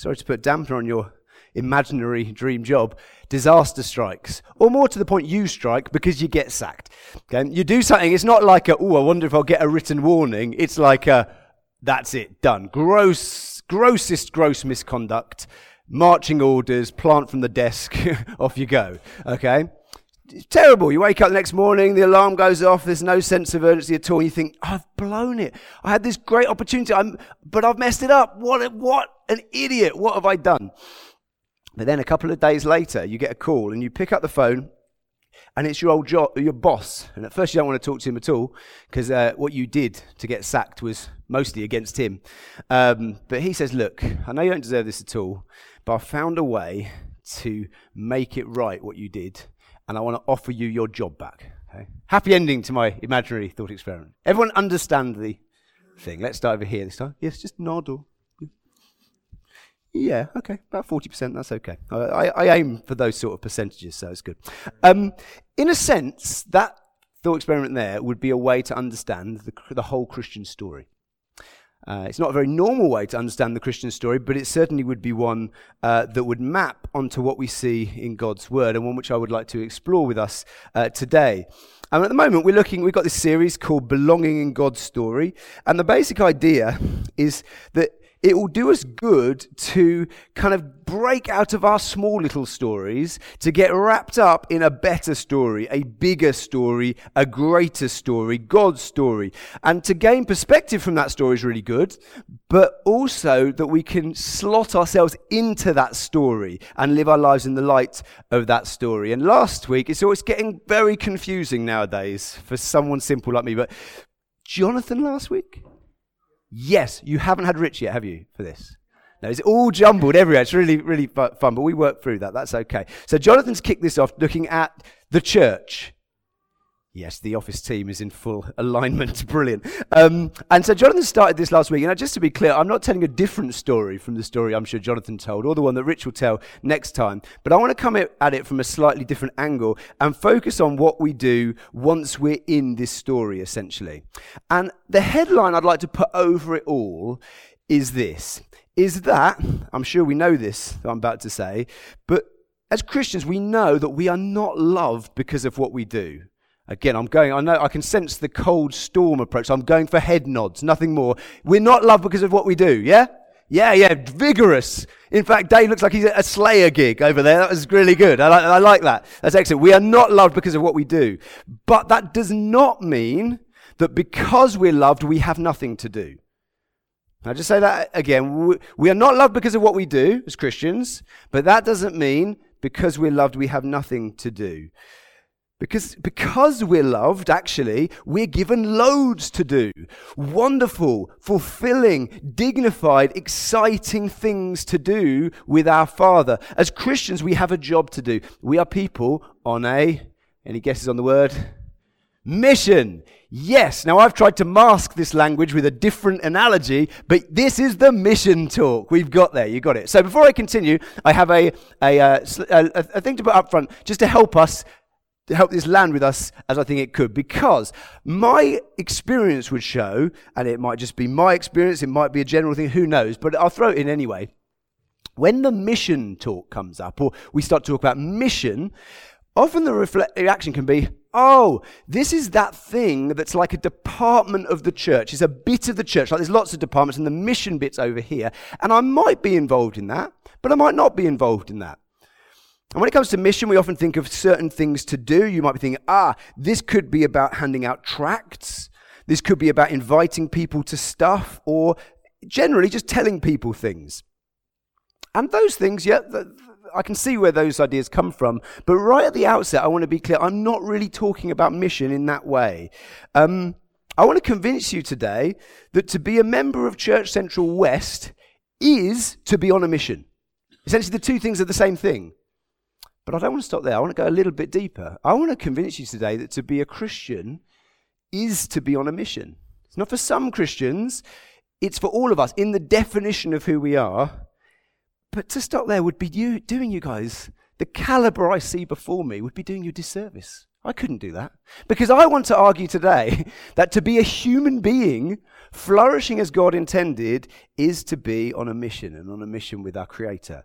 sorry to put damper on your imaginary dream job, disaster strikes. Or more to the point, you strike because you get sacked. Okay? You do something, it's not like a, oh, I wonder if I'll get a written warning. It's like a, that's it, done. Gross, grossest gross misconduct. Marching orders, plant from the desk, off you go. Okay? It's terrible. You wake up the next morning, the alarm goes off, there's no sense of urgency at all, you think, I've blown it. I had this great opportunity, I'm, but I've messed it up. What, what an idiot. What have I done? But then a couple of days later, you get a call and you pick up the phone and it's your old job, your boss. And at first, you don't want to talk to him at all because uh, what you did to get sacked was mostly against him. Um, but he says, Look, I know you don't deserve this at all, but I found a way to make it right what you did, and I want to offer you your job back. Okay? Happy ending to my imaginary thought experiment. Everyone understand the thing? Let's start over here this time. Yes, just nod or yeah, okay, about 40%, that's okay. I, I, aim for those sort of percentages, so it's good. Um, in a sense, that thought experiment there would be a way to understand the, the whole Christian story. Uh, it's not a very normal way to understand the Christian story, but it certainly would be one uh, that would map onto what we see in God's Word, and one which I would like to explore with us uh, today. And at the moment, we're looking, we've got this series called Belonging in God's Story. And the basic idea is that it will do us good to kind of break out of our small little stories to get wrapped up in a better story, a bigger story, a greater story, God's story. And to gain perspective from that story is really good, but also that we can slot ourselves into that story and live our lives in the light of that story. And last week, it's always getting very confusing nowadays for someone simple like me, but Jonathan last week? Yes, you haven't had Rich yet, have you, for this? No, it's all jumbled everywhere. It's really, really fun, but we work through that. That's okay. So Jonathan's kicked this off looking at the church. Yes, the office team is in full alignment. Brilliant. Um, and so Jonathan started this last week. And just to be clear, I'm not telling a different story from the story I'm sure Jonathan told, or the one that Rich will tell next time. But I want to come at it from a slightly different angle and focus on what we do once we're in this story, essentially. And the headline I'd like to put over it all is this is that, I'm sure we know this, I'm about to say, but as Christians, we know that we are not loved because of what we do. Again, I'm going, I know, I can sense the cold storm approach. I'm going for head nods, nothing more. We're not loved because of what we do, yeah? Yeah, yeah, vigorous. In fact, Dave looks like he's at a Slayer gig over there. That was really good. I like, I like that. That's excellent. We are not loved because of what we do. But that does not mean that because we're loved, we have nothing to do. I'll just say that again. We are not loved because of what we do as Christians, but that doesn't mean because we're loved, we have nothing to do. Because, because we're loved, actually, we're given loads to do. Wonderful, fulfilling, dignified, exciting things to do with our Father. As Christians, we have a job to do. We are people on a, any guesses on the word? Mission. Yes. Now, I've tried to mask this language with a different analogy, but this is the mission talk. We've got there. You got it. So before I continue, I have a, a, uh, a, a thing to put up front just to help us to help this land with us as I think it could. Because my experience would show, and it might just be my experience, it might be a general thing, who knows, but I'll throw it in anyway. When the mission talk comes up, or we start to talk about mission, often the reaction can be, oh, this is that thing that's like a department of the church. It's a bit of the church. Like there's lots of departments, and the mission bit's over here. And I might be involved in that, but I might not be involved in that. And when it comes to mission, we often think of certain things to do. You might be thinking, ah, this could be about handing out tracts. This could be about inviting people to stuff or generally just telling people things. And those things, yeah, I can see where those ideas come from. But right at the outset, I want to be clear I'm not really talking about mission in that way. Um, I want to convince you today that to be a member of Church Central West is to be on a mission. Essentially, the two things are the same thing. But I don't want to stop there. I want to go a little bit deeper. I want to convince you today that to be a Christian is to be on a mission. It's not for some Christians, it's for all of us in the definition of who we are. But to stop there would be you, doing you guys, the caliber I see before me would be doing you a disservice. I couldn't do that. Because I want to argue today that to be a human being, flourishing as God intended, is to be on a mission and on a mission with our Creator.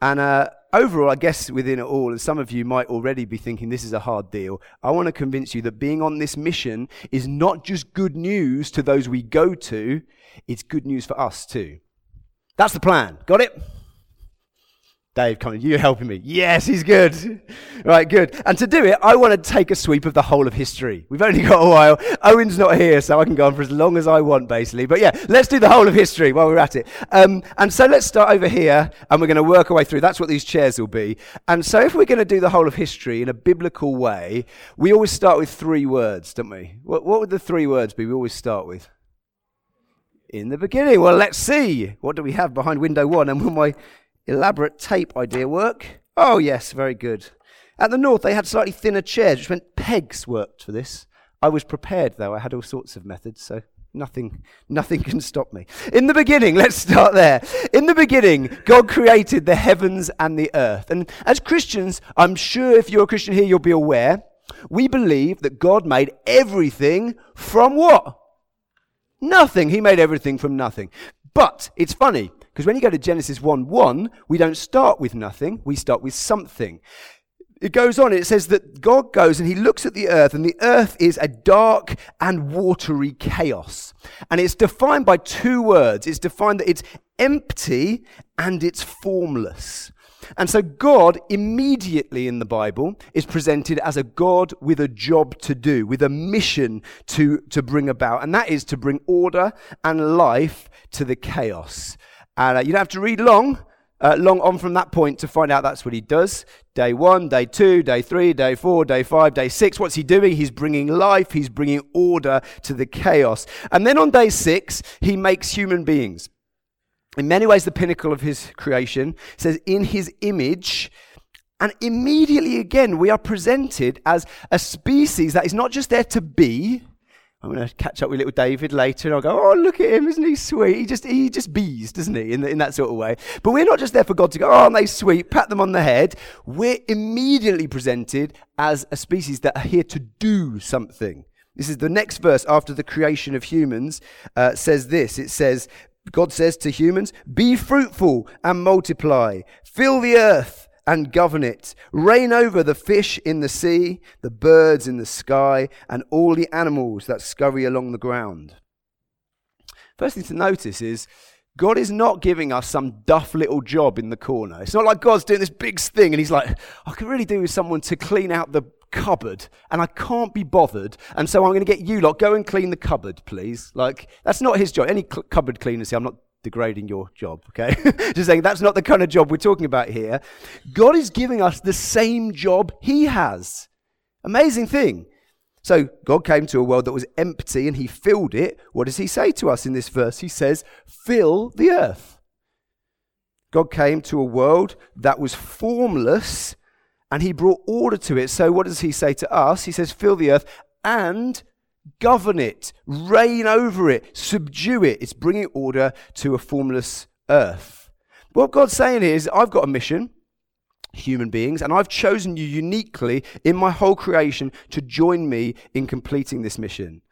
And uh, overall, I guess within it all, and some of you might already be thinking this is a hard deal, I want to convince you that being on this mission is not just good news to those we go to, it's good news for us too. That's the plan. Got it? Dave, come on, you helping me. Yes, he's good. right, good. And to do it, I want to take a sweep of the whole of history. We've only got a while. Owen's not here, so I can go on for as long as I want, basically. But yeah, let's do the whole of history while we're at it. Um, and so let's start over here, and we're going to work our way through. That's what these chairs will be. And so if we're going to do the whole of history in a biblical way, we always start with three words, don't we? What, what would the three words be we always start with? In the beginning. Well, let's see. What do we have behind window one? And will my elaborate tape idea work? Oh, yes, very good. At the north, they had slightly thinner chairs, which meant pegs worked for this. I was prepared, though. I had all sorts of methods, so nothing, nothing can stop me. In the beginning, let's start there. In the beginning, God created the heavens and the earth. And as Christians, I'm sure if you're a Christian here, you'll be aware, we believe that God made everything from what? Nothing. He made everything from nothing. But it's funny because when you go to Genesis 1 1, we don't start with nothing, we start with something. It goes on, it says that God goes and he looks at the earth, and the earth is a dark and watery chaos. And it's defined by two words. It's defined that it's empty and it's formless. And so God immediately in the Bible is presented as a God with a job to do, with a mission to, to bring about. And that is to bring order and life to the chaos. And uh, you don't have to read long, uh, long on from that point to find out that's what he does. Day one, day two, day three, day four, day five, day six. What's he doing? He's bringing life, he's bringing order to the chaos. And then on day six, he makes human beings. In many ways, the pinnacle of his creation it says, in his image. And immediately again, we are presented as a species that is not just there to be, I'm going to catch up with little David later and I'll go, oh, look at him, isn't he sweet? He just, he just bees, doesn't he, in, the, in that sort of way. But we're not just there for God to go, oh, aren't they sweet? Pat them on the head. We're immediately presented as a species that are here to do something. This is the next verse after the creation of humans, uh, says this. It says, God says to humans, be fruitful and multiply, fill the earth and govern it. Reign over the fish in the sea, the birds in the sky, and all the animals that scurry along the ground. First thing to notice is God is not giving us some duff little job in the corner. It's not like God's doing this big thing and He's like, I could really do with someone to clean out the cupboard and I can't be bothered. And so I'm going to get you lot, go and clean the cupboard, please. Like, that's not His job. Any cl- cupboard cleaners here, I'm not degrading your job, okay? Just saying that's not the kind of job we're talking about here. God is giving us the same job He has. Amazing thing. So God came to a world that was empty and He filled it. What does He say to us in this verse? He says, Fill the earth. God came to a world that was formless and He brought order to it. So what does He say to us? He says, Fill the earth and govern it, reign over it, subdue it. It's bringing order to a formless earth. What God's saying is, I've got a mission, human beings, and I've chosen you uniquely in my whole creation to join me in completing this mission.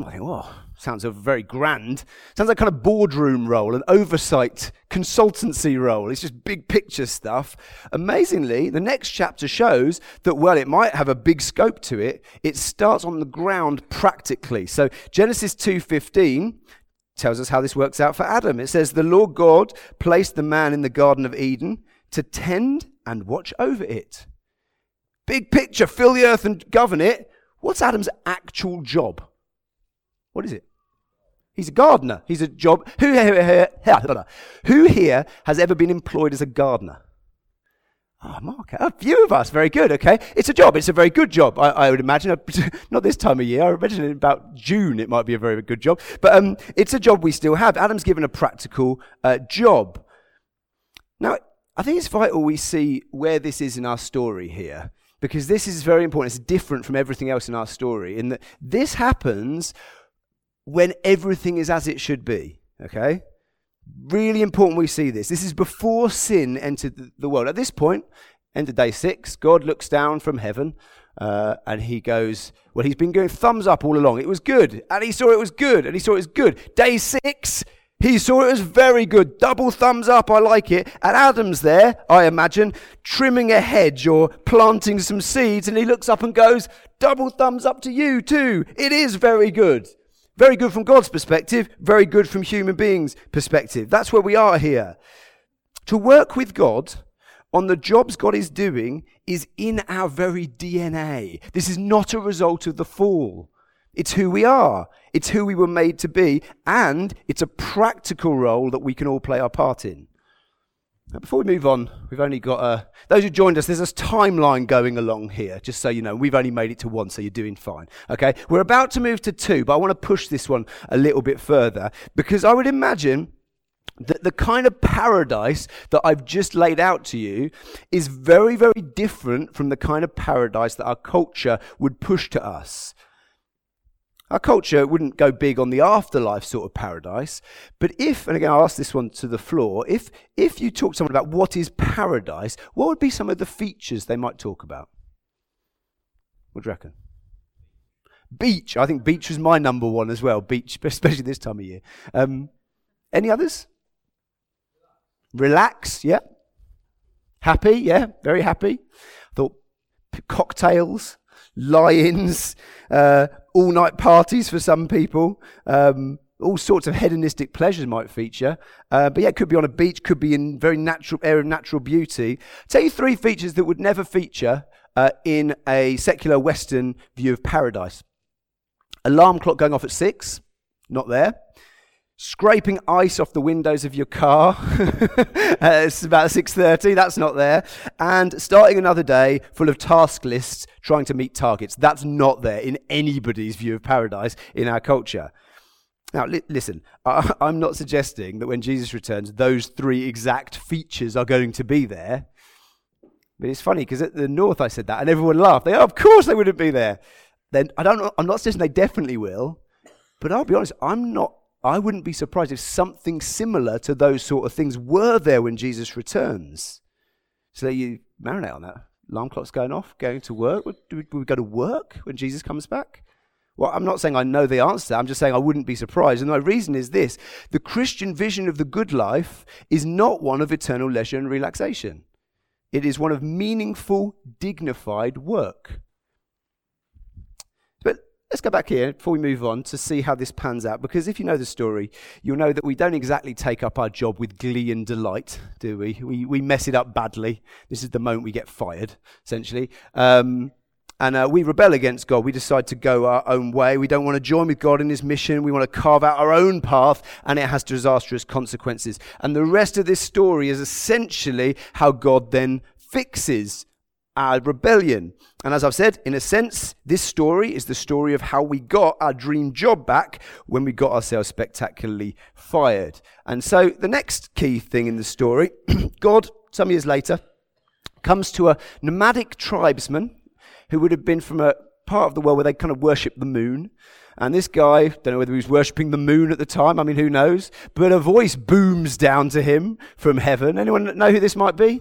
I think, oh, sounds very grand. Sounds like kind of boardroom role, an oversight consultancy role. It's just big picture stuff. Amazingly, the next chapter shows that, well, it might have a big scope to it. It starts on the ground practically. So Genesis 2.15 tells us how this works out for Adam. It says, the Lord God placed the man in the Garden of Eden to tend and watch over it. Big picture, fill the earth and govern it. What's Adam's actual job? What is it? He's a gardener. He's a job. Who here, who here has ever been employed as a gardener? Oh, Mark, a few of us. Very good. Okay. It's a job. It's a very good job. I, I would imagine. Not this time of year. I imagine in about June it might be a very good job. But um, it's a job we still have. Adam's given a practical uh, job. Now, I think it's vital we see where this is in our story here because this is very important. It's different from everything else in our story in that this happens when everything is as it should be. Okay? Really important we see this. This is before sin entered the world. At this point, end of day six, God looks down from heaven Uh, and he goes, Well, he's been going thumbs up all along. It was good. And he saw it was good. And he saw it was good. Day six, he saw it was very good. Double thumbs up. I like it. And Adam's there, I imagine, trimming a hedge or planting some seeds. And he looks up and goes, Double thumbs up to you, too. It is very good. Very good from God's perspective, very good from human beings' perspective. That's where we are here. To work with God on the jobs God is doing is in our very DNA. This is not a result of the fall. It's who we are. It's who we were made to be. And it's a practical role that we can all play our part in. Now, before we move on, we've only got uh, those who joined us. There's a timeline going along here, just so you know. We've only made it to one, so you're doing fine. Okay, we're about to move to two, but I want to push this one a little bit further because I would imagine that the kind of paradise that I've just laid out to you is very, very different from the kind of paradise that our culture would push to us. Our culture wouldn't go big on the afterlife sort of paradise, but if, and again I'll ask this one to the floor, if, if you talk to someone about what is paradise, what would be some of the features they might talk about? What do you reckon? Beach. I think beach was my number one as well, beach, especially this time of year. Um, any others? Relax, yeah. Happy, yeah, very happy. Thought cocktails, lions, uh, all night parties for some people. Um, all sorts of hedonistic pleasures might feature. Uh, but yeah, it could be on a beach, could be in very natural area of natural beauty. tell you three features that would never feature uh, in a secular Western view of paradise. Alarm clock going off at six, not there scraping ice off the windows of your car. uh, it's about 6:30. That's not there. And starting another day full of task lists trying to meet targets. That's not there in anybody's view of paradise in our culture. Now, li- listen, I- I'm not suggesting that when Jesus returns, those three exact features are going to be there. But it's funny because at the north I said that and everyone laughed. They, oh, of course they wouldn't be there. Then I don't, I'm not suggesting they definitely will, but I'll be honest, I'm not I wouldn't be surprised if something similar to those sort of things were there when Jesus returns. So that you marinate on that. Alarm clock's going off, going to work. We go to work when Jesus comes back? Well, I'm not saying I know the answer. I'm just saying I wouldn't be surprised. And my reason is this the Christian vision of the good life is not one of eternal leisure and relaxation, it is one of meaningful, dignified work. Let's go back here before we move on to see how this pans out. Because if you know the story, you'll know that we don't exactly take up our job with glee and delight, do we? We, we mess it up badly. This is the moment we get fired, essentially. Um, and uh, we rebel against God. We decide to go our own way. We don't want to join with God in his mission. We want to carve out our own path, and it has disastrous consequences. And the rest of this story is essentially how God then fixes our rebellion. And as I've said, in a sense, this story is the story of how we got our dream job back when we got ourselves spectacularly fired. And so the next key thing in the story God, some years later, comes to a nomadic tribesman who would have been from a part of the world where they kind of worship the moon. And this guy, don't know whether he was worshipping the moon at the time, I mean, who knows? But a voice booms down to him from heaven. Anyone know who this might be?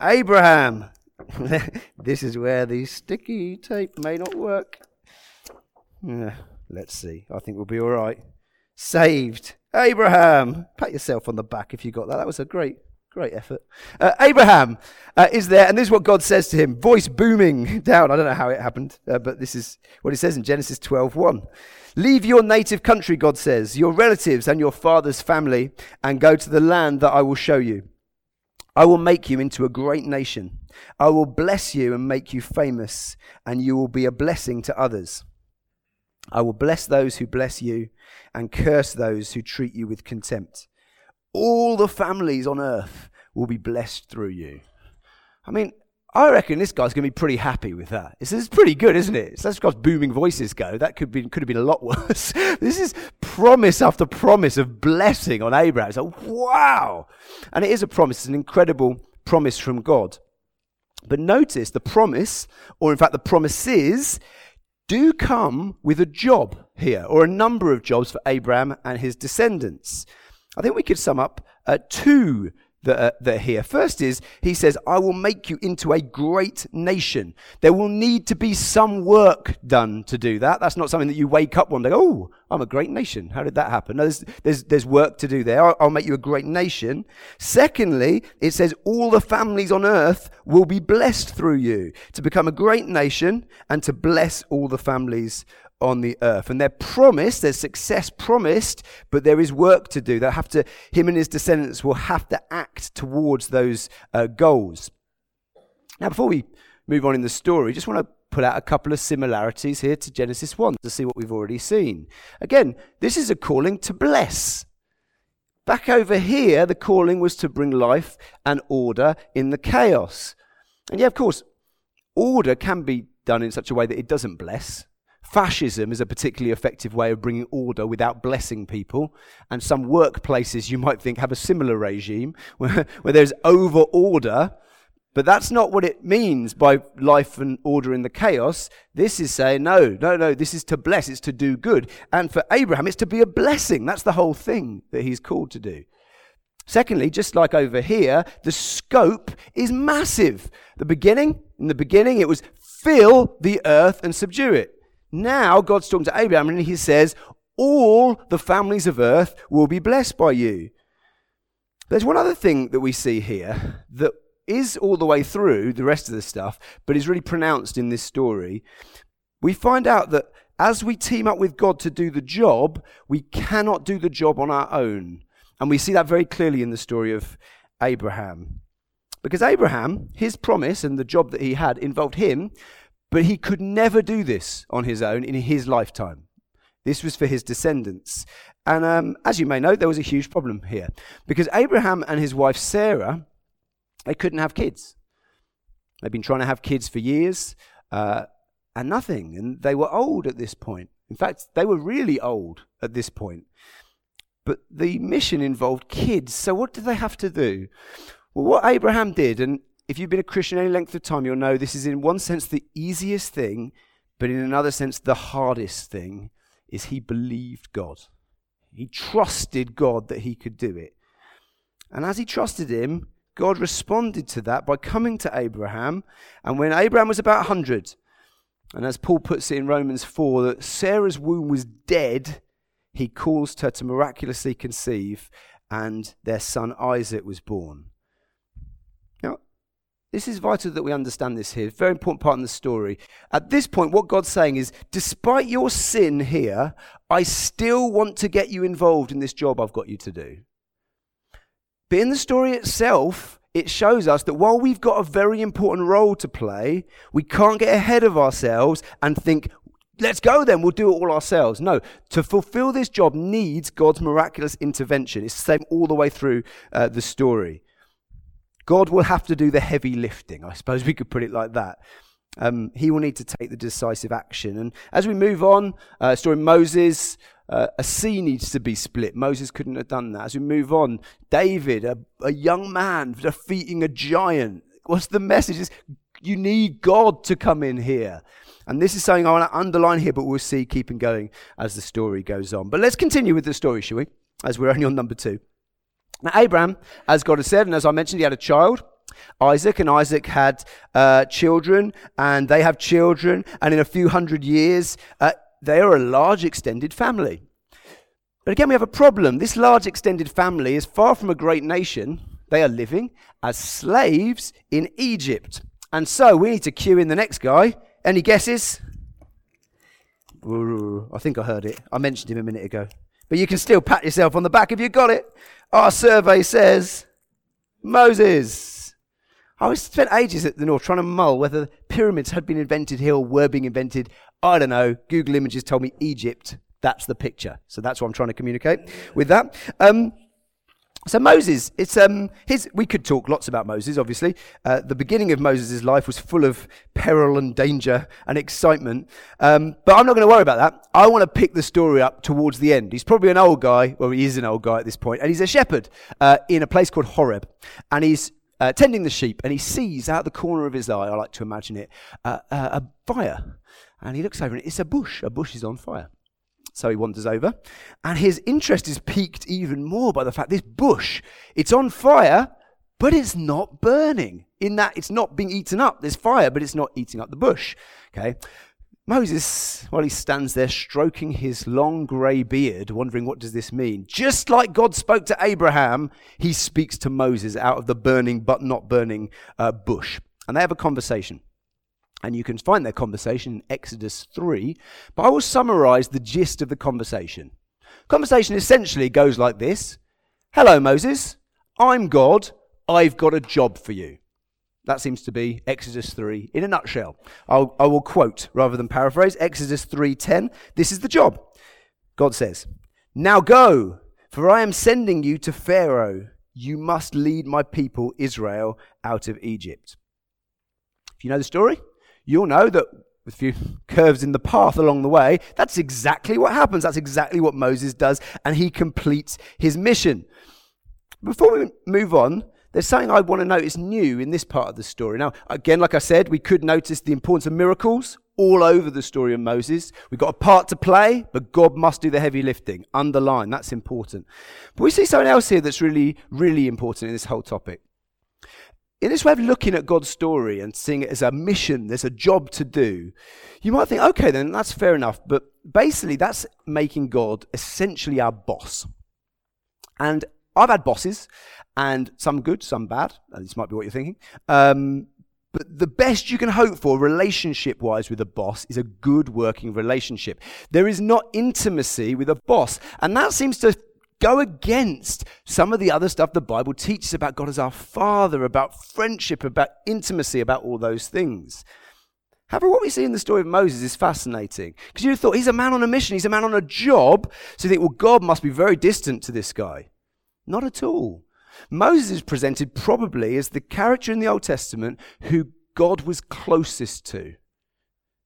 Abraham. this is where the sticky tape may not work. Uh, let's see. I think we'll be all right. Saved. Abraham. Pat yourself on the back if you got that. That was a great, great effort. Uh, Abraham uh, is there, and this is what God says to him. Voice booming down. I don't know how it happened, uh, but this is what he says in Genesis 12 1. Leave your native country, God says, your relatives and your father's family, and go to the land that I will show you. I will make you into a great nation. I will bless you and make you famous, and you will be a blessing to others. I will bless those who bless you and curse those who treat you with contempt. All the families on earth will be blessed through you. I mean, I reckon this guy's going to be pretty happy with that. This is pretty good, isn't it? So far as booming voices go, that could, be, could have been a lot worse. this is promise after promise of blessing on Abraham. It's like, wow. And it is a promise, it's an incredible promise from God. But notice the promise, or in fact the promises, do come with a job here, or a number of jobs for Abraham and his descendants. I think we could sum up uh, two that are, that are here. First is, he says, I will make you into a great nation. There will need to be some work done to do that. That's not something that you wake up one day, oh, I'm a great nation. How did that happen? No, there's, there's, there's work to do there. I'll, I'll make you a great nation. Secondly, it says, all the families on earth will be blessed through you to become a great nation and to bless all the families on the earth. And they're promised, there's success promised, but there is work to do. They'll have to, him and his descendants will have to act towards those uh, goals. Now, before we move on in the story, just want to put out a couple of similarities here to Genesis 1 to see what we've already seen. Again, this is a calling to bless. Back over here, the calling was to bring life and order in the chaos. And yeah, of course, order can be done in such a way that it doesn't bless. Fascism is a particularly effective way of bringing order without blessing people. And some workplaces you might think have a similar regime where, where there's over order. But that's not what it means by life and order in the chaos. This is saying, no, no, no, this is to bless, it's to do good. And for Abraham, it's to be a blessing. That's the whole thing that he's called to do. Secondly, just like over here, the scope is massive. The beginning, in the beginning, it was fill the earth and subdue it. Now God's talking to Abraham and he says, All the families of earth will be blessed by you. There's one other thing that we see here that is all the way through the rest of the stuff, but is really pronounced in this story. We find out that as we team up with God to do the job, we cannot do the job on our own. And we see that very clearly in the story of Abraham. Because Abraham, his promise and the job that he had involved him but he could never do this on his own in his lifetime. This was for his descendants. And um, as you may know, there was a huge problem here. Because Abraham and his wife Sarah, they couldn't have kids. They'd been trying to have kids for years uh, and nothing. And they were old at this point. In fact, they were really old at this point. But the mission involved kids. So what did they have to do? Well, what Abraham did, and if you've been a Christian any length of time, you'll know this is in one sense the easiest thing, but in another sense the hardest thing is he believed God. He trusted God that he could do it. And as he trusted him, God responded to that by coming to Abraham. And when Abraham was about 100, and as Paul puts it in Romans 4, that Sarah's womb was dead, he caused her to miraculously conceive, and their son Isaac was born. This is vital that we understand this here. Very important part in the story. At this point, what God's saying is, despite your sin here, I still want to get you involved in this job I've got you to do. But in the story itself, it shows us that while we've got a very important role to play, we can't get ahead of ourselves and think, let's go then, we'll do it all ourselves. No, to fulfill this job needs God's miraculous intervention. It's the same all the way through uh, the story. God will have to do the heavy lifting. I suppose we could put it like that. Um, he will need to take the decisive action. And as we move on, uh, story Moses, uh, a sea needs to be split. Moses couldn't have done that. As we move on, David, a, a young man defeating a giant. What's the message? Is you need God to come in here. And this is something I want to underline here, but we'll see keeping going as the story goes on. But let's continue with the story, shall we? As we're only on number two. Now, Abraham, as God has said, and as I mentioned, he had a child. Isaac and Isaac had uh, children, and they have children, and in a few hundred years, uh, they are a large extended family. But again, we have a problem. This large extended family is far from a great nation. They are living as slaves in Egypt. And so we need to cue in the next guy. Any guesses? I think I heard it. I mentioned him a minute ago. But you can still pat yourself on the back if you got it. Our survey says Moses. I spent ages at the north trying to mull whether pyramids had been invented here or were being invented. I don't know. Google Images told me Egypt. That's the picture. So that's what I'm trying to communicate with that. Um, so Moses, it's um, his. We could talk lots about Moses. Obviously, uh, the beginning of Moses' life was full of peril and danger and excitement. Um, but I'm not going to worry about that. I want to pick the story up towards the end. He's probably an old guy. Well, he is an old guy at this point, and he's a shepherd uh, in a place called Horeb, and he's uh, tending the sheep, and he sees out the corner of his eye. I like to imagine it uh, uh, a fire, and he looks over, and it's a bush. A bush is on fire. So he wanders over, and his interest is piqued even more by the fact this bush, it's on fire, but it's not burning. In that it's not being eaten up. There's fire, but it's not eating up the bush. Okay. Moses, while he stands there stroking his long grey beard, wondering what does this mean, just like God spoke to Abraham, he speaks to Moses out of the burning but not burning uh, bush. And they have a conversation. And you can find their conversation in Exodus 3, but I will summarize the gist of the conversation. Conversation essentially goes like this Hello, Moses. I'm God. I've got a job for you. That seems to be Exodus 3 in a nutshell. I'll, I will quote rather than paraphrase Exodus 3:10. This is the job. God says, "Now go, for I am sending you to Pharaoh. You must lead my people Israel out of Egypt." If you know the story, you'll know that with a few curves in the path along the way, that's exactly what happens. That's exactly what Moses does, and he completes his mission. Before we move on, there's something I want to notice new in this part of the story. Now, again, like I said, we could notice the importance of miracles all over the story of Moses. We've got a part to play, but God must do the heavy lifting. Underline, that's important. But we see something else here that's really, really important in this whole topic. In this way of looking at God's story and seeing it as a mission, there's a job to do, you might think, okay, then that's fair enough. But basically, that's making God essentially our boss. And I've had bosses, and some good, some bad. This might be what you're thinking. Um, but the best you can hope for, relationship wise, with a boss is a good working relationship. There is not intimacy with a boss. And that seems to go against some of the other stuff the Bible teaches about God as our Father, about friendship, about intimacy, about all those things. However, what we see in the story of Moses is fascinating because you thought he's a man on a mission, he's a man on a job. So you think, well, God must be very distant to this guy. Not at all. Moses is presented probably as the character in the Old Testament who God was closest to.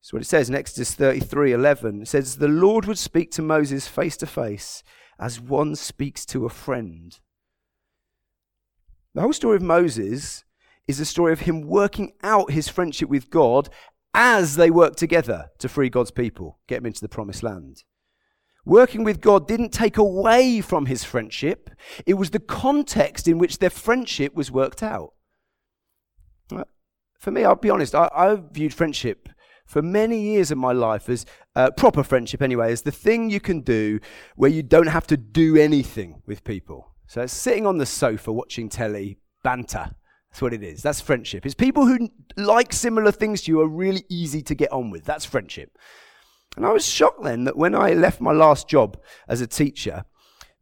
That's what it says in Exodus 33 11. It says, The Lord would speak to Moses face to face as one speaks to a friend. The whole story of Moses is a story of him working out his friendship with God as they work together to free God's people, get them into the promised land. Working with God didn't take away from his friendship, it was the context in which their friendship was worked out. For me, I'll be honest, I, have viewed friendship for many years of my life as uh, proper friendship, anyway, as the thing you can do where you don't have to do anything with people. So it's sitting on the sofa watching telly, banter. That's what it is. That's friendship. It's people who like similar things to you are really easy to get on with. That's friendship. And I was shocked then that when I left my last job as a teacher,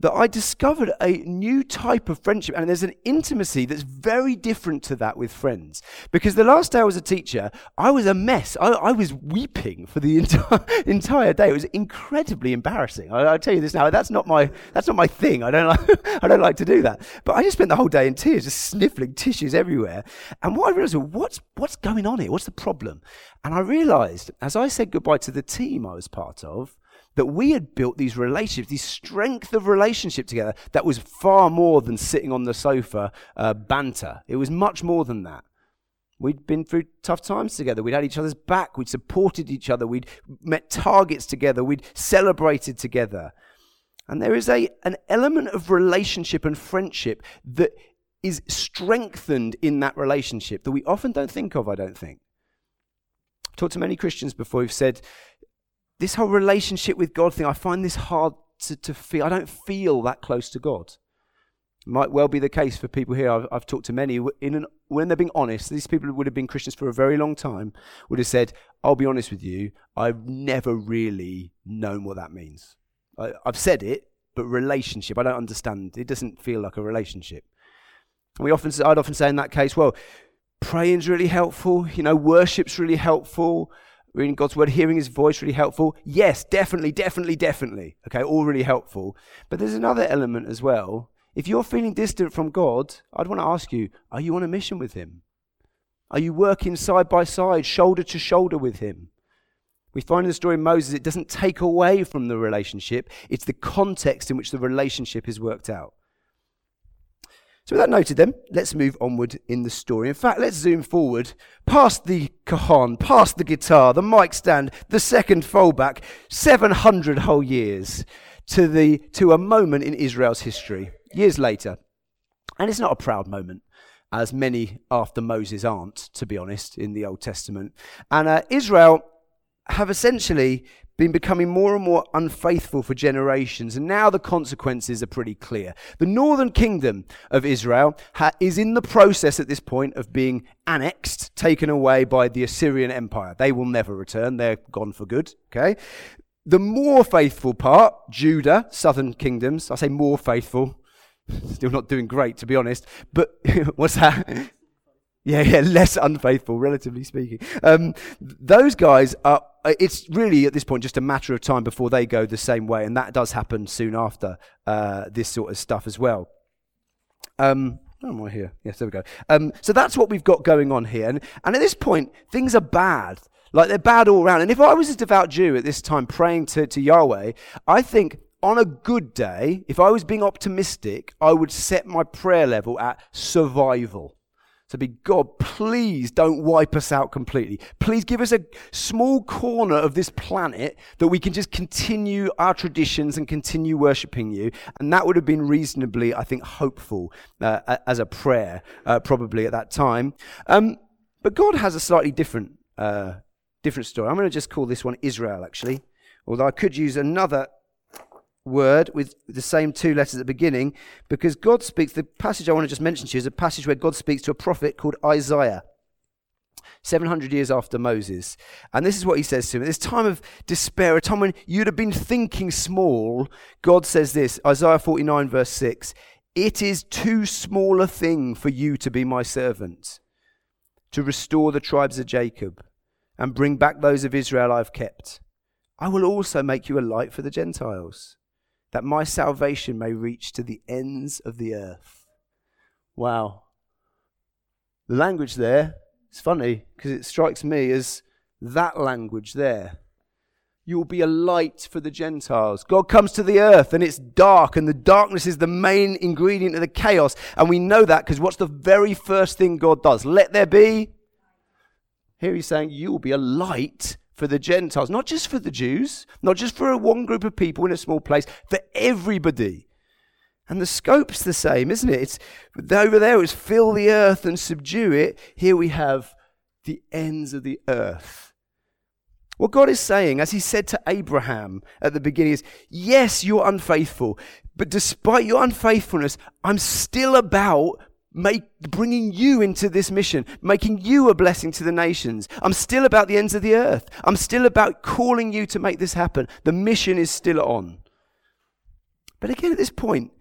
that I discovered a new type of friendship. And there's an intimacy that's very different to that with friends. Because the last day I was a teacher, I was a mess. I, I was weeping for the entire, entire day. It was incredibly embarrassing. I, will tell you this now. That's not my, that's not my thing. I don't, like, I don't like to do that. But I just spent the whole day in tears, just sniffling tissues everywhere. And what I realized was, what's, what's going on here? What's the problem? And I realized, as I said goodbye to the team I was part of, that we had built these relationships, this strength of relationship together that was far more than sitting on the sofa uh, banter. It was much more than that. We'd been through tough times together. We'd had each other's back. We'd supported each other. We'd met targets together. We'd celebrated together. And there is a, an element of relationship and friendship that is strengthened in that relationship that we often don't think of, I don't think. I've talked to many Christians before who've said, this whole relationship with God thing, I find this hard to, to feel. I don't feel that close to God. Might well be the case for people here. I've, I've talked to many. An, when they're being honest, these people would have been Christians for a very long time, would have said, I'll be honest with you, I've never really known what that means. I, I've said it, but relationship, I don't understand. It doesn't feel like a relationship. And we often, I'd often say in that case, well, praying's really helpful, you know, worship's really helpful, reading God's word, hearing his voice, really helpful. Yes, definitely, definitely, definitely. Okay, all really helpful. But there's another element as well. If you're feeling distant from God, I'd want to ask you are you on a mission with him? Are you working side by side, shoulder to shoulder with him? We find in the story of Moses, it doesn't take away from the relationship, it's the context in which the relationship is worked out. So, with that noted, then, let's move onward in the story. In fact, let's zoom forward past the cajon, past the guitar, the mic stand, the second foldback, 700 whole years to, the, to a moment in Israel's history, years later. And it's not a proud moment. as many after Moses aren't, to be honest, in the Old Testament. And uh, Israel have essentially been becoming more and more unfaithful for generations, and now the consequences are pretty clear. The northern kingdom of Israel ha- is in the process at this point of being annexed, taken away by the Assyrian Empire. They will never return, they're gone for good, okay? The more faithful part, Judah, southern kingdoms, I say more faithful, still not doing great to be honest, but what's that? Yeah, yeah, less unfaithful, relatively speaking. Um, those guys are. Uh, it's really at this point just a matter of time before they go the same way, and that does happen soon after uh, this sort of stuff as well. Um, Oh, am I here? Yes, there we go. Um, so that's what we've got going on here. And, and at this point, things are bad. Like they're bad all around. And if I was a devout Jew at this time praying to, to Yahweh, I think on a good day, if I was being optimistic, I would set my prayer level at survival to be God, please don't wipe us out completely. Please give us a small corner of this planet that we can just continue our traditions and continue worshipping you. And that would have been reasonably, I think, hopeful uh, as a prayer, uh, probably at that time. Um, but God has a slightly different, uh, different story. I'm going to just call this one Israel, actually. Although I could use another word with the same two letters at the beginning because God speaks. The passage I want to just mention to you is a passage where God speaks to a prophet called Isaiah. 700 years after Moses. And this is what he says to him. At this time of despair, a time when you'd have been thinking small, God says this Isaiah 49, verse 6 It is too small a thing for you to be my servant, to restore the tribes of Jacob and bring back those of Israel I've kept. I will also make you a light for the Gentiles that my salvation may reach to the ends of the earth. Wow. The language there is funny because it strikes me as that language there. You will be a light for the Gentiles. God comes to the earth and it's dark, and the darkness is the main ingredient of the chaos. And we know that because what's the very first thing God does? Let there be. Here he's saying, You will be a light for the Gentiles, not just for the Jews, not just for a one group of people in a small place, for everybody. And the scope's the same, isn't it? It's over there it's fill the earth and subdue it. Here we have the ends of the earth. What God is saying, as He said to Abraham at the beginning, is yes, you're unfaithful, but despite your unfaithfulness, I'm still about make, bringing you into this mission, making you a blessing to the nations. I'm still about the ends of the earth. I'm still about calling you to make this happen. The mission is still on. But again, at this point,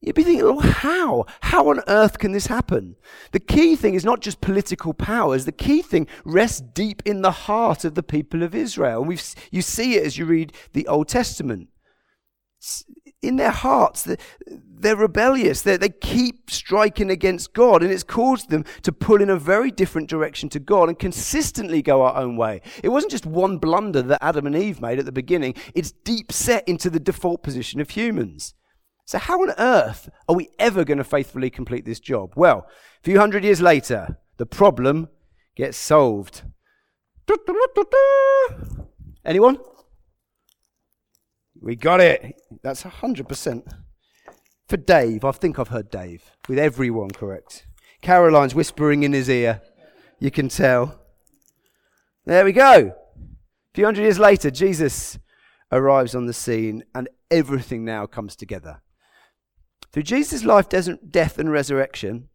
you'd be thinking, well, how? How on earth can this happen? The key thing is not just political powers. The key thing rests deep in the heart of the people of Israel. We've, you see it as you read the Old Testament in their hearts. They're, rebellious. They're, they keep striking against God, and it's caused them to pull in a very different direction to God and consistently go our own way. It wasn't just one blunder that Adam and Eve made at the beginning, it's deep set into the default position of humans. So, how on earth are we ever going to faithfully complete this job? Well, a few hundred years later, the problem gets solved. Anyone? We got it. That's 100%. For Dave, I think I've heard Dave. With everyone correct. Caroline's whispering in his ear. You can tell. There we go. A few hundred years later, Jesus arrives on the scene and everything now comes together. Through Jesus' life, death, and resurrection,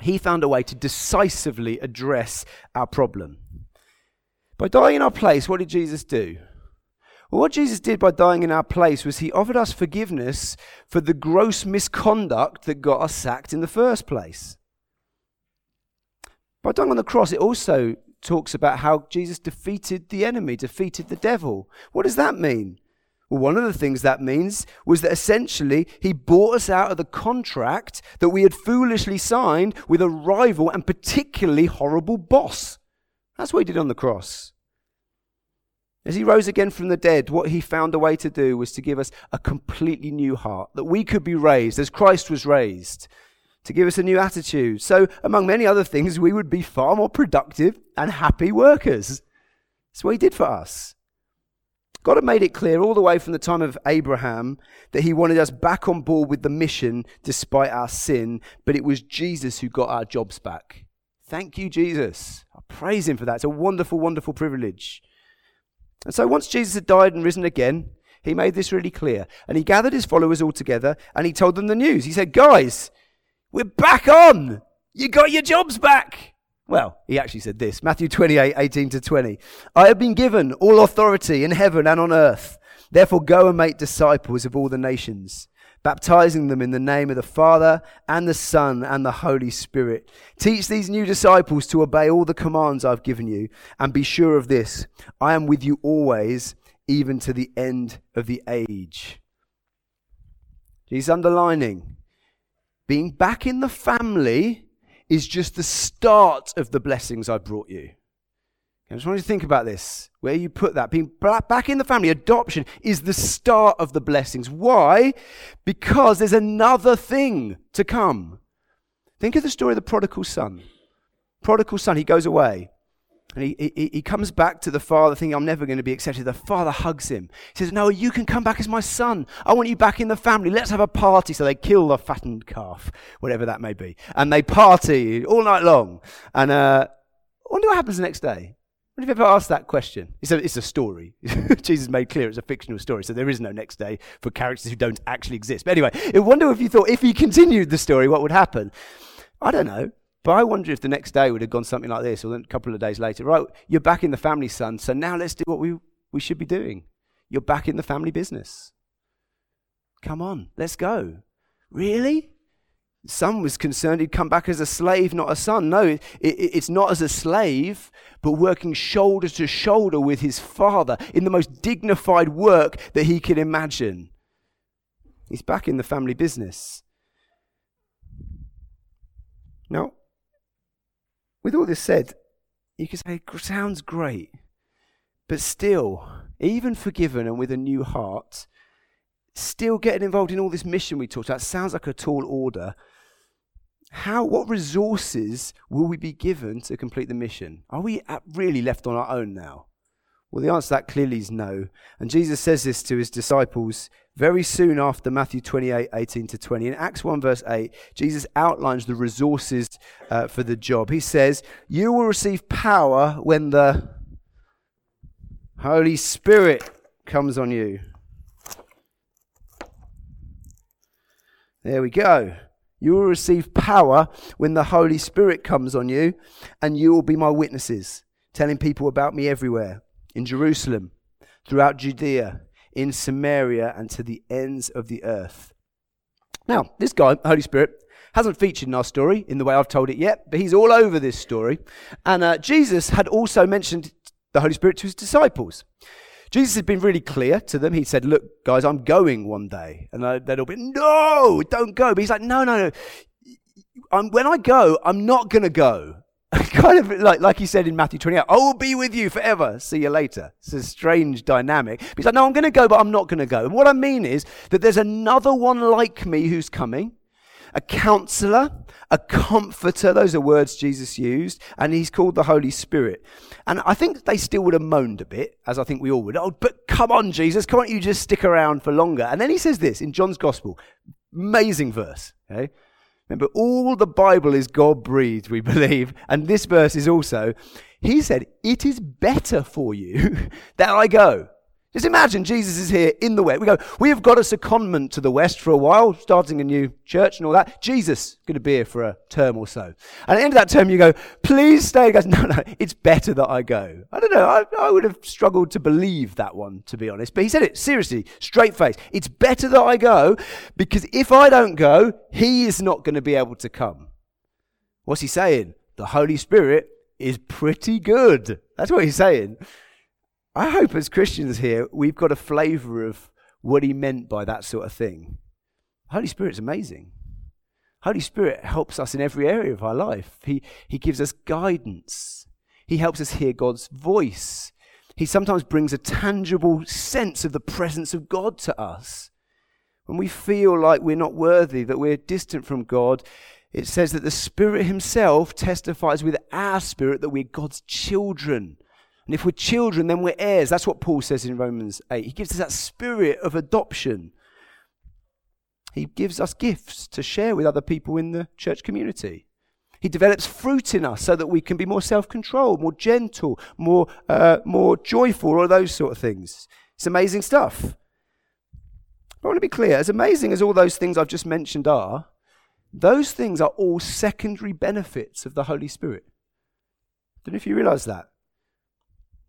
he found a way to decisively address our problem. By dying in our place, what did Jesus do? Well, what Jesus did by dying in our place was he offered us forgiveness for the gross misconduct that got us sacked in the first place. By dying on the cross, it also talks about how Jesus defeated the enemy, defeated the devil. What does that mean? Well, one of the things that means was that essentially he bought us out of the contract that we had foolishly signed with a rival and particularly horrible boss. That's what he did on the cross. As he rose again from the dead, what he found a way to do was to give us a completely new heart, that we could be raised as Christ was raised, to give us a new attitude. So, among many other things, we would be far more productive and happy workers. That's what he did for us. God had made it clear all the way from the time of Abraham that he wanted us back on board with the mission despite our sin, but it was Jesus who got our jobs back. Thank you, Jesus. I praise him for that. It's a wonderful, wonderful privilege. And so once Jesus had died and risen again, he made this really clear. And he gathered his followers all together and he told them the news. He said, Guys, we're back on. You got your jobs back. Well, he actually said this Matthew 28 18 to 20. I have been given all authority in heaven and on earth. Therefore, go and make disciples of all the nations, baptizing them in the name of the Father and the Son and the Holy Spirit. Teach these new disciples to obey all the commands I've given you, and be sure of this I am with you always, even to the end of the age. He's underlining being back in the family is just the start of the blessings I brought you. I just want you to think about this. Where you put that, being back in the family, adoption is the start of the blessings. Why? Because there's another thing to come. Think of the story of the prodigal son. Prodigal son, he goes away. And he, he, he comes back to the father thinking, I'm never going to be accepted. The father hugs him. He says, No, you can come back as my son. I want you back in the family. Let's have a party. So they kill the fattened calf, whatever that may be. And they party all night long. And uh, I wonder what happens the next day. If you ever asked that question? It's a, it's a story. Jesus made clear it's a fictional story, so there is no next day for characters who don't actually exist. But anyway, I wonder if you thought if he continued the story, what would happen? I don't know. But I wonder if the next day would have gone something like this, or then a couple of days later. Right, you're back in the family, son. So now let's do what we, we should be doing. You're back in the family business. Come on, let's go. Really? Son was concerned he'd come back as a slave, not a son. No, it, it, it's not as a slave, but working shoulder to shoulder with his father in the most dignified work that he could imagine. He's back in the family business. Now, with all this said, you could say, it sounds great. But still, even forgiven and with a new heart, still getting involved in all this mission we talked about sounds like a tall order. How, what resources will we be given to complete the mission? Are we really left on our own now? Well, the answer to that clearly is no. And Jesus says this to his disciples very soon after Matthew 28 18 to 20. In Acts 1, verse 8, Jesus outlines the resources uh, for the job. He says, You will receive power when the Holy Spirit comes on you. There we go. You will receive power when the Holy Spirit comes on you, and you will be my witnesses, telling people about me everywhere in Jerusalem, throughout Judea, in Samaria, and to the ends of the earth. Now, this guy, Holy Spirit, hasn't featured in our story in the way I've told it yet, but he's all over this story. And uh, Jesus had also mentioned the Holy Spirit to his disciples. Jesus had been really clear to them. He said, Look, guys, I'm going one day. And they'd all be, No, don't go. But he's like, No, no, no. I'm, when I go, I'm not going to go. kind of like, like he said in Matthew 28, I will be with you forever. See you later. It's a strange dynamic. But he's like, no, I'm going to go, but I'm not going to go. And what I mean is that there's another one like me who's coming, a counselor, a comforter. Those are words Jesus used. And he's called the Holy Spirit. And I think they still would have moaned a bit, as I think we all would. Oh, but come on, Jesus, can't you just stick around for longer? And then he says this in John's Gospel. Amazing verse. Okay? Remember, all the Bible is God breathed, we believe. And this verse is also, He said, It is better for you that I go. Just imagine Jesus is here in the West. We go, we have got a secondment to the West for a while, starting a new church and all that. Jesus going to be here for a term or so. And at the end of that term, you go, please stay. He goes, no, no, it's better that I go. I don't know. I, I would have struggled to believe that one, to be honest. But he said it seriously, straight face. It's better that I go because if I don't go, he is not going to be able to come. What's he saying? The Holy Spirit is pretty good. That's what he's saying. I hope as Christians here, we've got a flavor of what he meant by that sort of thing. Holy Spirit's amazing. Holy Spirit helps us in every area of our life. He, he gives us guidance. He helps us hear God's voice. He sometimes brings a tangible sense of the presence of God to us. When we feel like we're not worthy, that we're distant from God, it says that the Spirit Himself testifies with our spirit that we're God's children. And if we're children, then we're heirs. That's what Paul says in Romans 8. He gives us that spirit of adoption. He gives us gifts to share with other people in the church community. He develops fruit in us so that we can be more self controlled, more gentle, more, uh, more joyful, all those sort of things. It's amazing stuff. I want to be clear as amazing as all those things I've just mentioned are, those things are all secondary benefits of the Holy Spirit. I don't know if you realize that.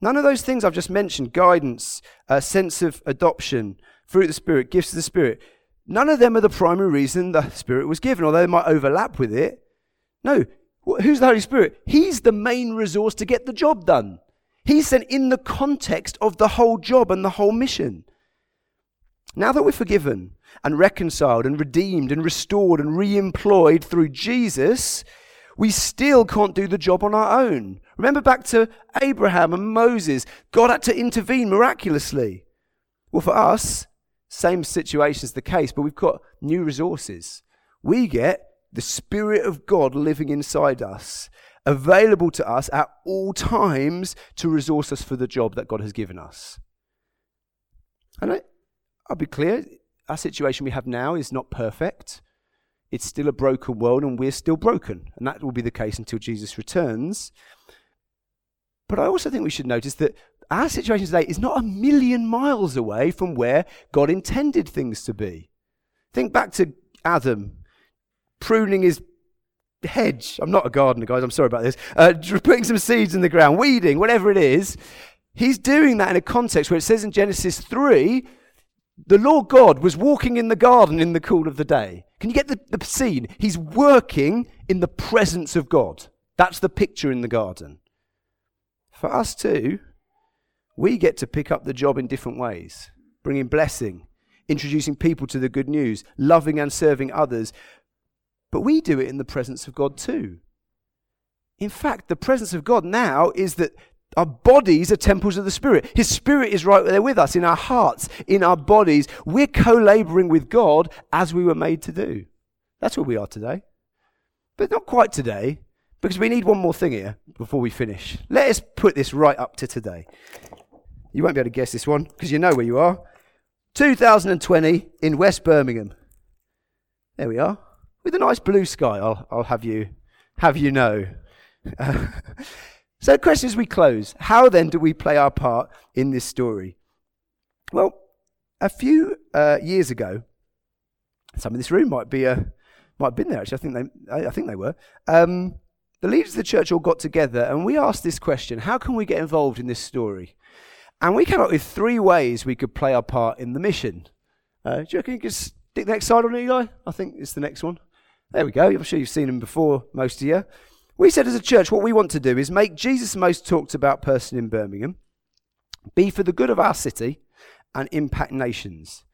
None of those things I've just mentioned guidance, a sense of adoption, fruit of the Spirit, gifts of the Spirit none of them are the primary reason the Spirit was given, although they might overlap with it. No, who's the Holy Spirit? He's the main resource to get the job done. He's sent in the context of the whole job and the whole mission. Now that we're forgiven and reconciled and redeemed and restored and re employed through Jesus, we still can't do the job on our own. Remember back to Abraham and Moses. God had to intervene miraculously. Well, for us, same situation is the case, but we've got new resources. We get the Spirit of God living inside us, available to us at all times to resource us for the job that God has given us. And I, I'll be clear our situation we have now is not perfect. It's still a broken world, and we're still broken. And that will be the case until Jesus returns. But I also think we should notice that our situation today is not a million miles away from where God intended things to be. Think back to Adam pruning his hedge. I'm not a gardener, guys. I'm sorry about this. Uh, putting some seeds in the ground, weeding, whatever it is. He's doing that in a context where it says in Genesis 3 the Lord God was walking in the garden in the cool of the day. Can you get the, the scene? He's working in the presence of God. That's the picture in the garden. For us too, we get to pick up the job in different ways, bringing blessing, introducing people to the good news, loving and serving others, but we do it in the presence of God too. In fact, the presence of God now is that our bodies are temples of the Spirit. His Spirit is right there with us, in our hearts, in our bodies. We're co laboring with God as we were made to do. That's where we are today. But not quite today, because we need one more thing here before we finish. Let us put this right up to today. You won't be able to guess this one because you know where you are. 2020 in West Birmingham. There we are with a nice blue sky. I'll, I'll have you have you know. So, question as we close: How then do we play our part in this story? Well, a few uh, years ago, some in this room might be a uh, might have been there. Actually, I think they I, I think they were. Um, the leaders of the church all got together and we asked this question: How can we get involved in this story? And we came up with three ways we could play our part in the mission. Uh, do you reckon you could stick the next slide on, Eli? I think it's the next one. There we go. I'm sure you've seen him before, most of you. We said as a church, what we want to do is make Jesus the most talked about person in Birmingham, be for the good of our city, and impact nations.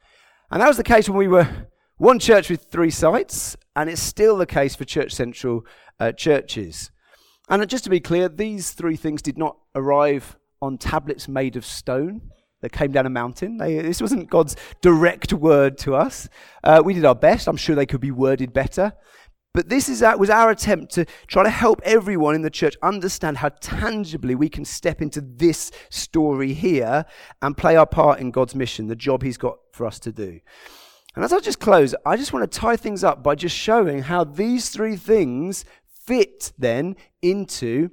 And that was the case when we were one church with three sites, and it's still the case for Church Central uh, churches. And just to be clear, these three things did not arrive on tablets made of stone that came down a mountain. They, this wasn't God's direct word to us. Uh, we did our best. I'm sure they could be worded better. But this is was our attempt to try to help everyone in the church understand how tangibly we can step into this story here and play our part in God's mission, the job He's got for us to do. And as I just close, I just want to tie things up by just showing how these three things fit then into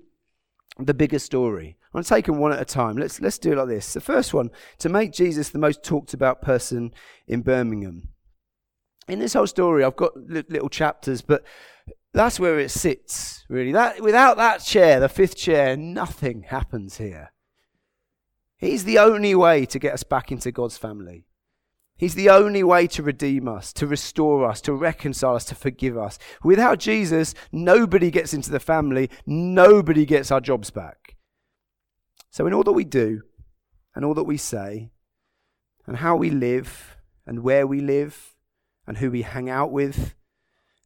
the bigger story. I'm them one at a time. Let's, let's do it like this. The first one, to make Jesus the most talked about person in Birmingham. In this whole story, I've got little chapters, but that's where it sits, really. That, without that chair, the fifth chair, nothing happens here. He's the only way to get us back into God's family. He's the only way to redeem us, to restore us, to reconcile us, to forgive us. Without Jesus, nobody gets into the family, nobody gets our jobs back. So, in all that we do, and all that we say, and how we live, and where we live, and who we hang out with,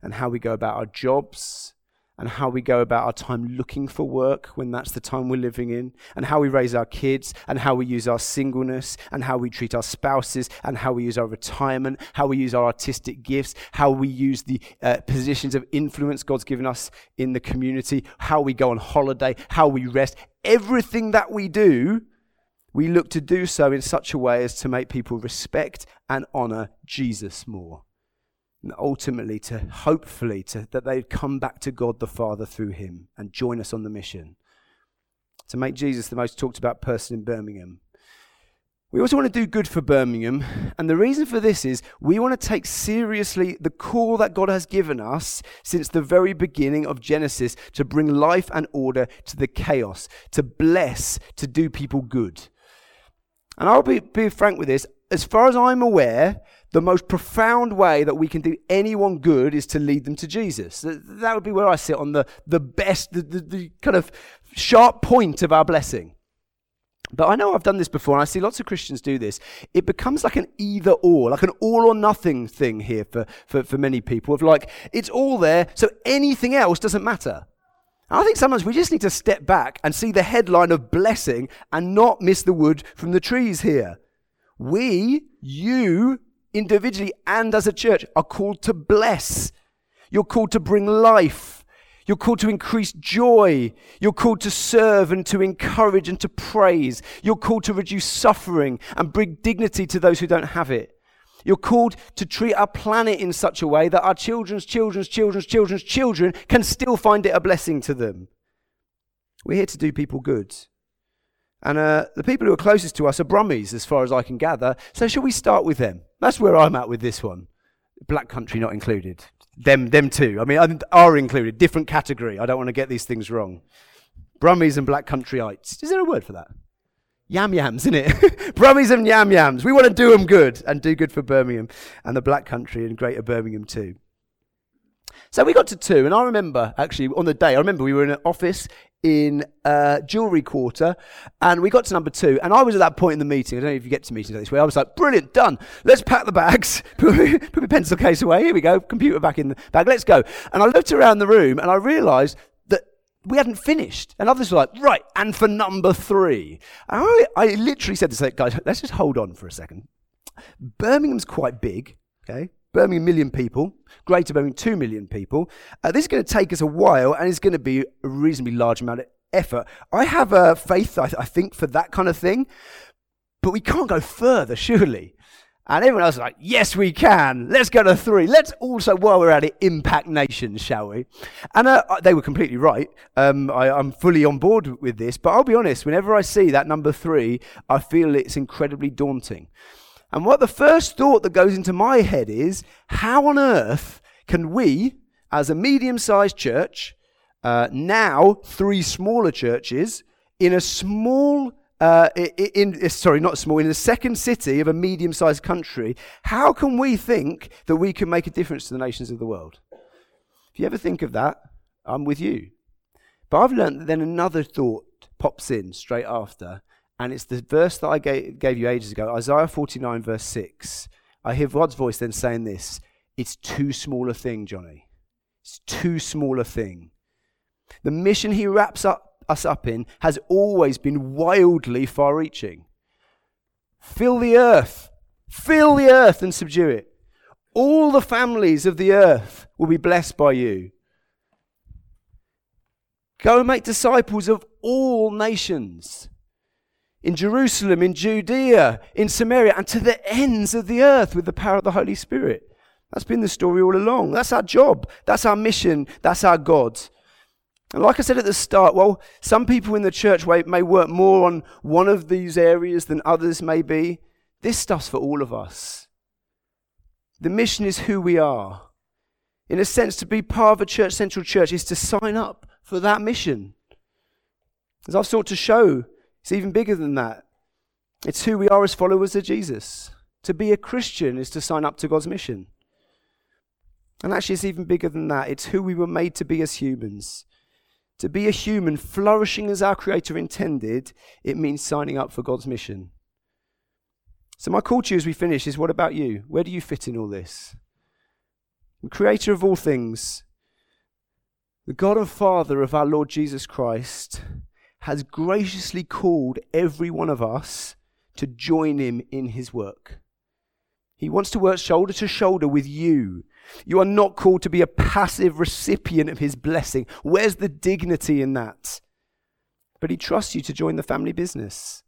and how we go about our jobs, and how we go about our time looking for work when that's the time we're living in, and how we raise our kids, and how we use our singleness, and how we treat our spouses, and how we use our retirement, how we use our artistic gifts, how we use the uh, positions of influence God's given us in the community, how we go on holiday, how we rest. Everything that we do, we look to do so in such a way as to make people respect and honor Jesus more ultimately to hopefully to, that they'd come back to God the Father through him and join us on the mission to make Jesus the most talked about person in Birmingham. We also want to do good for Birmingham, and the reason for this is we want to take seriously the call that God has given us since the very beginning of Genesis to bring life and order to the chaos, to bless, to do people good. And I'll be, be frank with this. As far as I'm aware, the most profound way that we can do anyone good is to lead them to Jesus. That would be where I sit on the, the best, the, the, the kind of sharp point of our blessing. But I know I've done this before, and I see lots of Christians do this. It becomes like an either or, like an all or nothing thing here for, for, for many people of like, it's all there, so anything else doesn't matter. I think sometimes we just need to step back and see the headline of blessing and not miss the wood from the trees here. We, you, individually and as a church, are called to bless. You're called to bring life. You're called to increase joy. You're called to serve and to encourage and to praise. You're called to reduce suffering and bring dignity to those who don't have it. You're called to treat our planet in such a way that our children's children's children's children's children can still find it a blessing to them. We're here to do people good. And uh, the people who are closest to us are Brummies, as far as I can gather. So, shall we start with them? That's where I'm at with this one. Black country not included. Them, them too. I mean, are included. Different category. I don't want to get these things wrong. Brummies and black countryites. Is there a word for that? Yam yams, isn't it? Brummies and yam yams. We want to do them good and do good for Birmingham and the black country and greater Birmingham too. So we got to two, and I remember actually on the day, I remember we were in an office in uh, Jewellery Quarter, and we got to number two. And I was at that point in the meeting. I don't know if you get to meetings like this, way. I was like, "Brilliant, done. Let's pack the bags. put, my pencil case away. Here we go. Computer back in the bag. Let's go." And I looked around the room, and I realised that we hadn't finished. And others were like, "Right." And for number three, and I, I literally said to guys, "Let's just hold on for a second. Birmingham's quite big, okay." Birmingham, million people. Greater Birmingham, two million people. Uh, this is going to take us a while and it's going to be a reasonably large amount of effort. I have a faith, I, th- I think, for that kind of thing, but we can't go further, surely. And everyone else is like, yes, we can. Let's go to three. Let's also, while we're at it, impact nations, shall we? And uh, they were completely right. Um, I, I'm fully on board with this. But I'll be honest, whenever I see that number three, I feel it's incredibly daunting. And what the first thought that goes into my head is how on earth can we, as a medium sized church, uh, now three smaller churches, in a small uh, in, in, sorry, not small, in the second city of a medium sized country, how can we think that we can make a difference to the nations of the world? If you ever think of that, I'm with you. But I've learned that then another thought pops in straight after, and it's the verse that I gave, gave you ages ago, Isaiah 49, verse 6. I hear God's voice then saying this It's too small a thing, Johnny. It's too small a thing. The mission he wraps up, us up in has always been wildly far reaching. Fill the earth, fill the earth and subdue it. All the families of the earth will be blessed by you. Go and make disciples of all nations in Jerusalem, in Judea, in Samaria, and to the ends of the earth with the power of the Holy Spirit. That's been the story all along. That's our job. That's our mission. That's our God. And like I said at the start, well, some people in the church may work more on one of these areas than others may be. This stuff's for all of us. The mission is who we are. In a sense, to be part of a church, central church, is to sign up for that mission. As I've sought to show it's even bigger than that. It's who we are as followers of Jesus. To be a Christian is to sign up to God's mission. And actually, it's even bigger than that. It's who we were made to be as humans. To be a human flourishing as our Creator intended, it means signing up for God's mission. So, my call to you as we finish is what about you? Where do you fit in all this? The Creator of all things, The God and Father of our Lord Jesus Christ has graciously called every one of us to join him in his work. He wants to work shoulder to shoulder with you. You are not called to be a passive recipient of his blessing. Where's the dignity in that? But he trusts you to join the family business,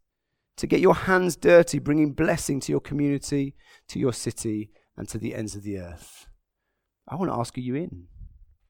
to get your hands dirty, bringing blessing to your community, to your city, and to the ends of the earth. I want to ask, are you in?